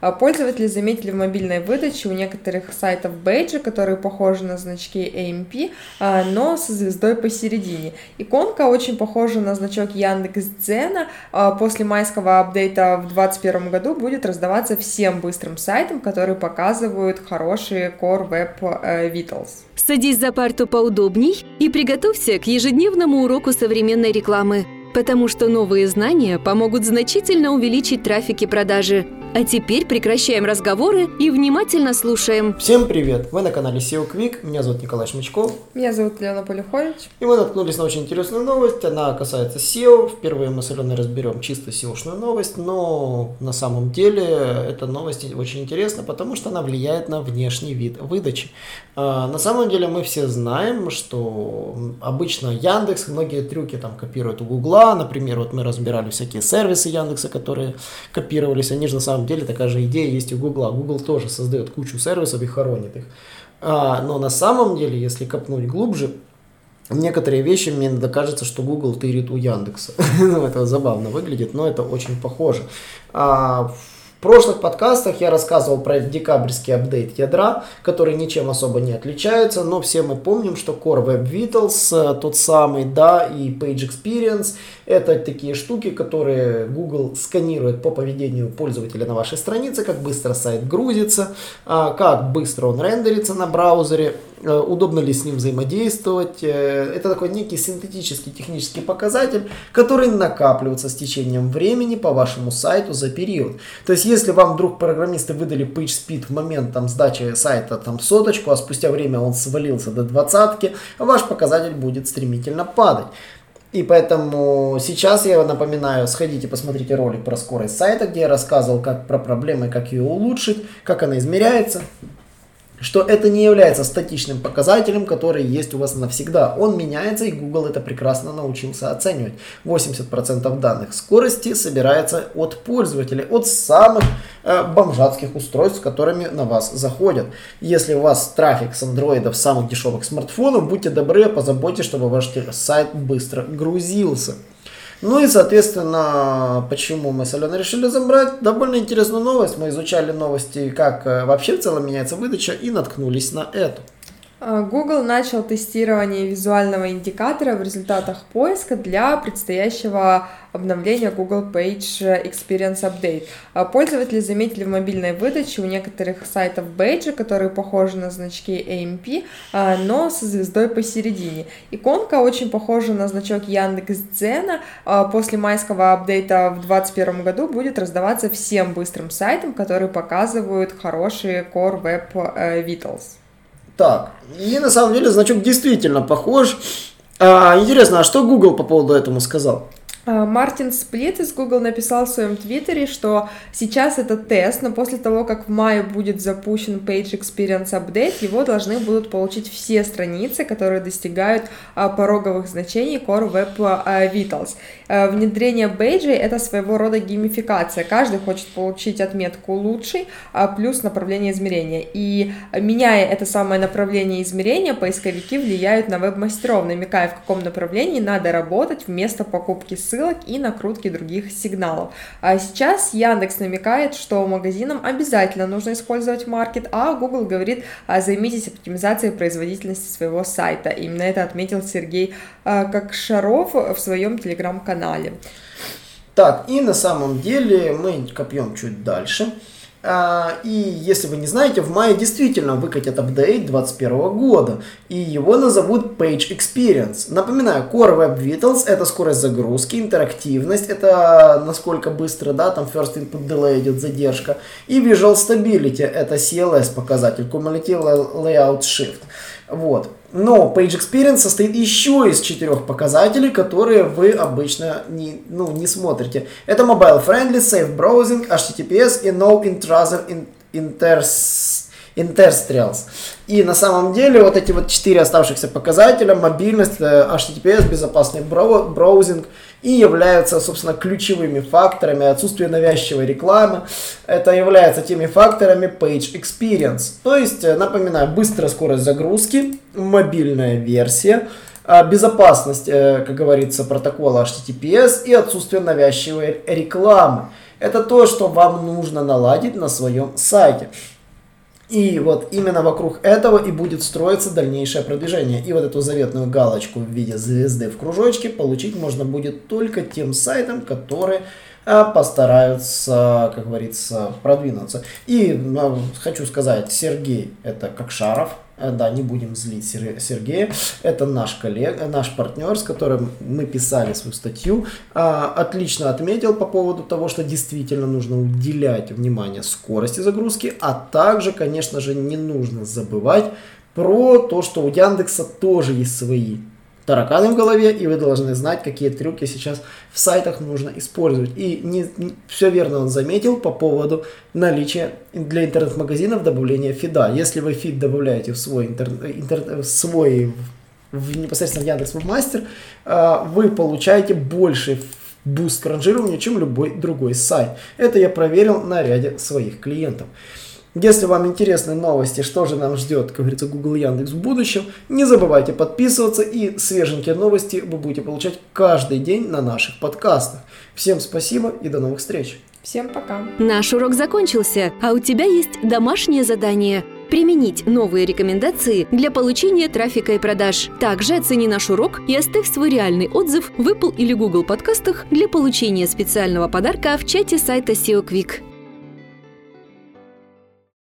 А пользователи заметили в мобильной выдаче у некоторых сайтов бейджи, которые похожи на значки AMP, а, но со звездой посередине. Иконка очень похожа на значок Яндекс.Дзена. А, после майского апдейта в 2021 году будет раздаваться всем быстрым сайтам, которые показывают хорошие Core Web э, Vitals. Садись за парту поудобней и приготовься к ежедневному уроку современной рекламы, потому что новые знания помогут значительно увеличить трафик и продажи – а теперь прекращаем разговоры и внимательно слушаем. Всем привет! Вы на канале SEO Quick. Меня зовут Николай Шмычков. Меня зовут Лена Полюхович. И мы наткнулись на очень интересную новость. Она касается SEO. Впервые мы с Аленой разберем чисто SEO-шную новость, но на самом деле эта новость очень интересна, потому что она влияет на внешний вид выдачи. А, на самом деле мы все знаем, что обычно Яндекс многие трюки там копируют у Гугла. Например, вот мы разбирали всякие сервисы Яндекса, которые копировались. Они же на самом самом деле такая же идея есть у Гугла. Google тоже создает кучу сервисов и хоронит их. А, но на самом деле, если копнуть глубже, некоторые вещи мне иногда кажется, что Google тырит у Яндекса. ну, это забавно выглядит, но это очень похоже. А, в прошлых подкастах я рассказывал про декабрьский апдейт ядра, который ничем особо не отличается, но все мы помним, что Core Web Vitals, э, тот самый, да, и Page Experience, это такие штуки, которые Google сканирует по поведению пользователя на вашей странице, как быстро сайт грузится, а, как быстро он рендерится на браузере, удобно ли с ним взаимодействовать. Э, это такой некий синтетический технический показатель, который накапливается с течением времени по вашему сайту за период. То есть, если вам вдруг программисты выдали PageSpeed в момент там, сдачи сайта там, соточку, а спустя время он свалился до двадцатки, ваш показатель будет стремительно падать. И поэтому сейчас я напоминаю, сходите, посмотрите ролик про скорость сайта, где я рассказывал как про проблемы, как ее улучшить, как она измеряется что это не является статичным показателем, который есть у вас навсегда. Он меняется, и Google это прекрасно научился оценивать. 80% данных скорости собирается от пользователей, от самых э, бомжатских устройств, которыми на вас заходят. Если у вас трафик с андроидов, самых дешевых смартфонов, будьте добры, позаботьтесь, чтобы ваш сайт быстро грузился. Ну и, соответственно, почему мы с Аленой решили забрать довольно интересную новость. Мы изучали новости, как э, вообще в целом меняется выдача, и наткнулись на эту. А, Google начал тестирование визуального индикатора в результатах поиска для предстоящего обновления Google Page Experience Update. А, пользователи заметили в мобильной выдаче у некоторых сайтов бейджи, которые похожи на значки AMP, а, но со звездой посередине. Иконка очень похожа на значок Яндекс.Дзена. После майского апдейта в 2021 году будет раздаваться всем быстрым сайтам, которые показывают хорошие Core Web э, Vitals. Так, и на самом деле значок действительно похож. А, интересно, а что Google по поводу этому сказал? А, Мартин Сплит из Google написал в своем твиттере, что сейчас это тест, но после того, как в мае будет запущен Page Experience Update, его должны будут получить все страницы, которые достигают а, пороговых значений Core Web а, Vitals. Внедрение бейджей — это своего рода геймификация. Каждый хочет получить отметку лучший, плюс направление измерения. И меняя это самое направление измерения, поисковики влияют на веб-мастеров, намекая, в каком направлении надо работать вместо покупки ссылок ссылок и накрутки других сигналов. А сейчас Яндекс намекает, что магазинам обязательно нужно использовать маркет, а Google говорит, а, займитесь оптимизацией производительности своего сайта. Именно это отметил Сергей а, Кокшаров в своем телеграм-канале. Так, и на самом деле мы копьем чуть дальше. А, и если вы не знаете, в мае действительно выкатят апдейт 2021 года, и его назовут Page Experience. Напоминаю, Core Web Vitals это скорость загрузки, интерактивность, это насколько быстро, да, там First Input Delay идет задержка, и Visual Stability это CLS показатель, Cumulative Layout Shift. Вот. Но Page Experience состоит еще из четырех показателей, которые вы обычно не, ну, не смотрите. Это Mobile Friendly, Safe Browsing, HTTPS и No Intrusive Inters Interstrials. И на самом деле вот эти вот четыре оставшихся показателя, мобильность, э, HTTPS, безопасный браузинг и являются, собственно, ключевыми факторами отсутствия навязчивой рекламы. Это является теми факторами Page Experience. То есть, э, напоминаю, быстрая скорость загрузки, мобильная версия, э, безопасность, как говорится, протокола HTTPS и отсутствие навязчивой рекламы. Это то, что вам нужно наладить на своем сайте. И вот именно вокруг этого и будет строиться дальнейшее продвижение. И вот эту заветную галочку в виде звезды в кружочке получить можно будет только тем сайтом, который постараются, как говорится, продвинуться. И ну, хочу сказать, Сергей это как Шаров, да, не будем злить Сергея. Это наш коллега, наш партнер, с которым мы писали свою статью. А, отлично отметил по поводу того, что действительно нужно уделять внимание скорости загрузки, а также, конечно же, не нужно забывать про то, что у Яндекса тоже есть свои тараканы в голове, и вы должны знать, какие трюки сейчас в сайтах нужно использовать. И не, не, все верно он заметил по поводу наличия для интернет-магазинов добавления feed а. Если вы feed добавляете в свой, интер, интер, в свой в, непосредственно в Яндекс Вебмастер, а, вы получаете больше boost к ранжированию, чем любой другой сайт. Это я проверил на ряде своих клиентов. Если вам интересны новости, что же нам ждет, как говорится, Google Яндекс в будущем, не забывайте подписываться и свеженькие новости вы будете получать каждый день на наших подкастах. Всем спасибо и до новых встреч. Всем пока. Наш урок закончился, а у тебя есть домашнее задание – применить новые рекомендации для получения трафика и продаж. Также оцени наш урок и оставь свой реальный отзыв в Apple или Google подкастах для получения специального подарка в чате сайта SEO Quick.